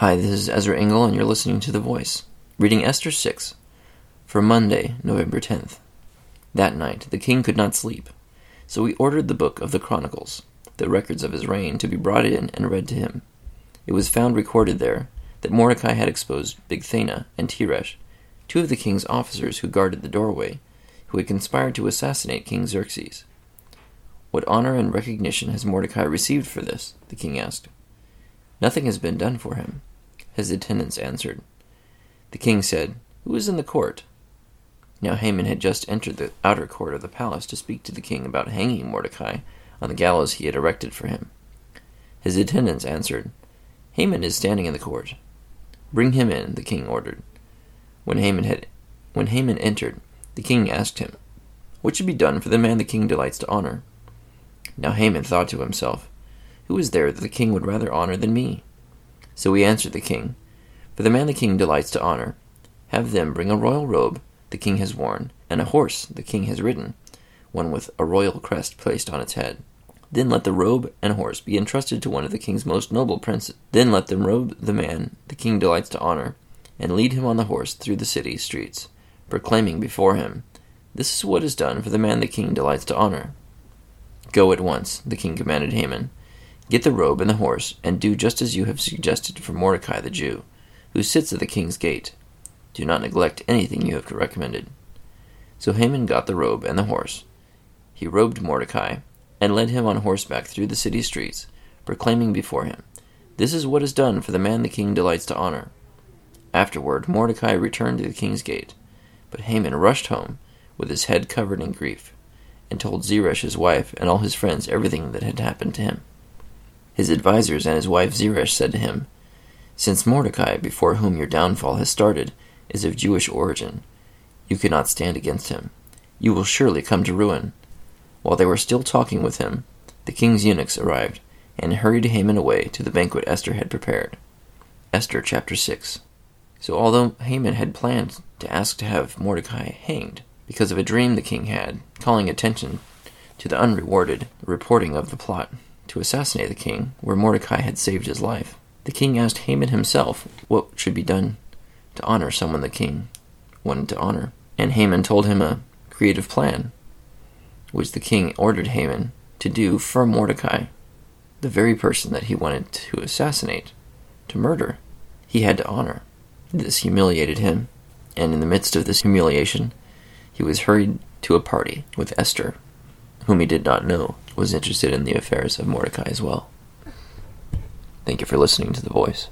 Hi, this is Ezra Engel, and you're listening to The Voice, reading Esther 6 for Monday, November 10th. That night, the king could not sleep, so he ordered the book of the Chronicles, the records of his reign, to be brought in and read to him. It was found recorded there that Mordecai had exposed Bigthana and Teresh, two of the king's officers who guarded the doorway, who had conspired to assassinate King Xerxes. What honor and recognition has Mordecai received for this? the king asked. Nothing has been done for him his attendants answered. The king said, Who is in the court? Now Haman had just entered the outer court of the palace to speak to the king about hanging Mordecai on the gallows he had erected for him. His attendants answered, Haman is standing in the court. Bring him in, the king ordered. When Haman had when Haman entered, the king asked him, What should be done for the man the king delights to honor? Now Haman thought to himself, Who is there that the king would rather honor than me? So he answered the king, For the man the king delights to honor, have them bring a royal robe the king has worn, and a horse the king has ridden, one with a royal crest placed on its head. Then let the robe and horse be entrusted to one of the king's most noble princes. Then let them robe the man the king delights to honor, and lead him on the horse through the city streets, proclaiming before him, This is what is done for the man the king delights to honor. Go at once, the king commanded Haman, Get the robe and the horse, and do just as you have suggested for Mordecai the Jew, who sits at the king's gate. Do not neglect anything you have recommended. So Haman got the robe and the horse. He robed Mordecai, and led him on horseback through the city streets, proclaiming before him, This is what is done for the man the king delights to honor. Afterward, Mordecai returned to the king's gate, but Haman rushed home, with his head covered in grief, and told Zeresh his wife and all his friends everything that had happened to him. His advisers and his wife Zeresh said to him, Since Mordecai, before whom your downfall has started, is of Jewish origin, you cannot stand against him. You will surely come to ruin. While they were still talking with him, the king's eunuchs arrived, and hurried Haman away to the banquet Esther had prepared. Esther chapter 6. So although Haman had planned to ask to have Mordecai hanged, because of a dream the king had, calling attention to the unrewarded reporting of the plot to assassinate the king, where Mordecai had saved his life. The king asked Haman himself what should be done to honor someone the king wanted to honor, and Haman told him a creative plan, which the king ordered Haman to do for Mordecai, the very person that he wanted to assassinate, to murder. He had to honor. This humiliated him, and in the midst of this humiliation, he was hurried to a party with Esther, whom he did not know was interested in the affairs of Mordecai as well. Thank you for listening to The Voice.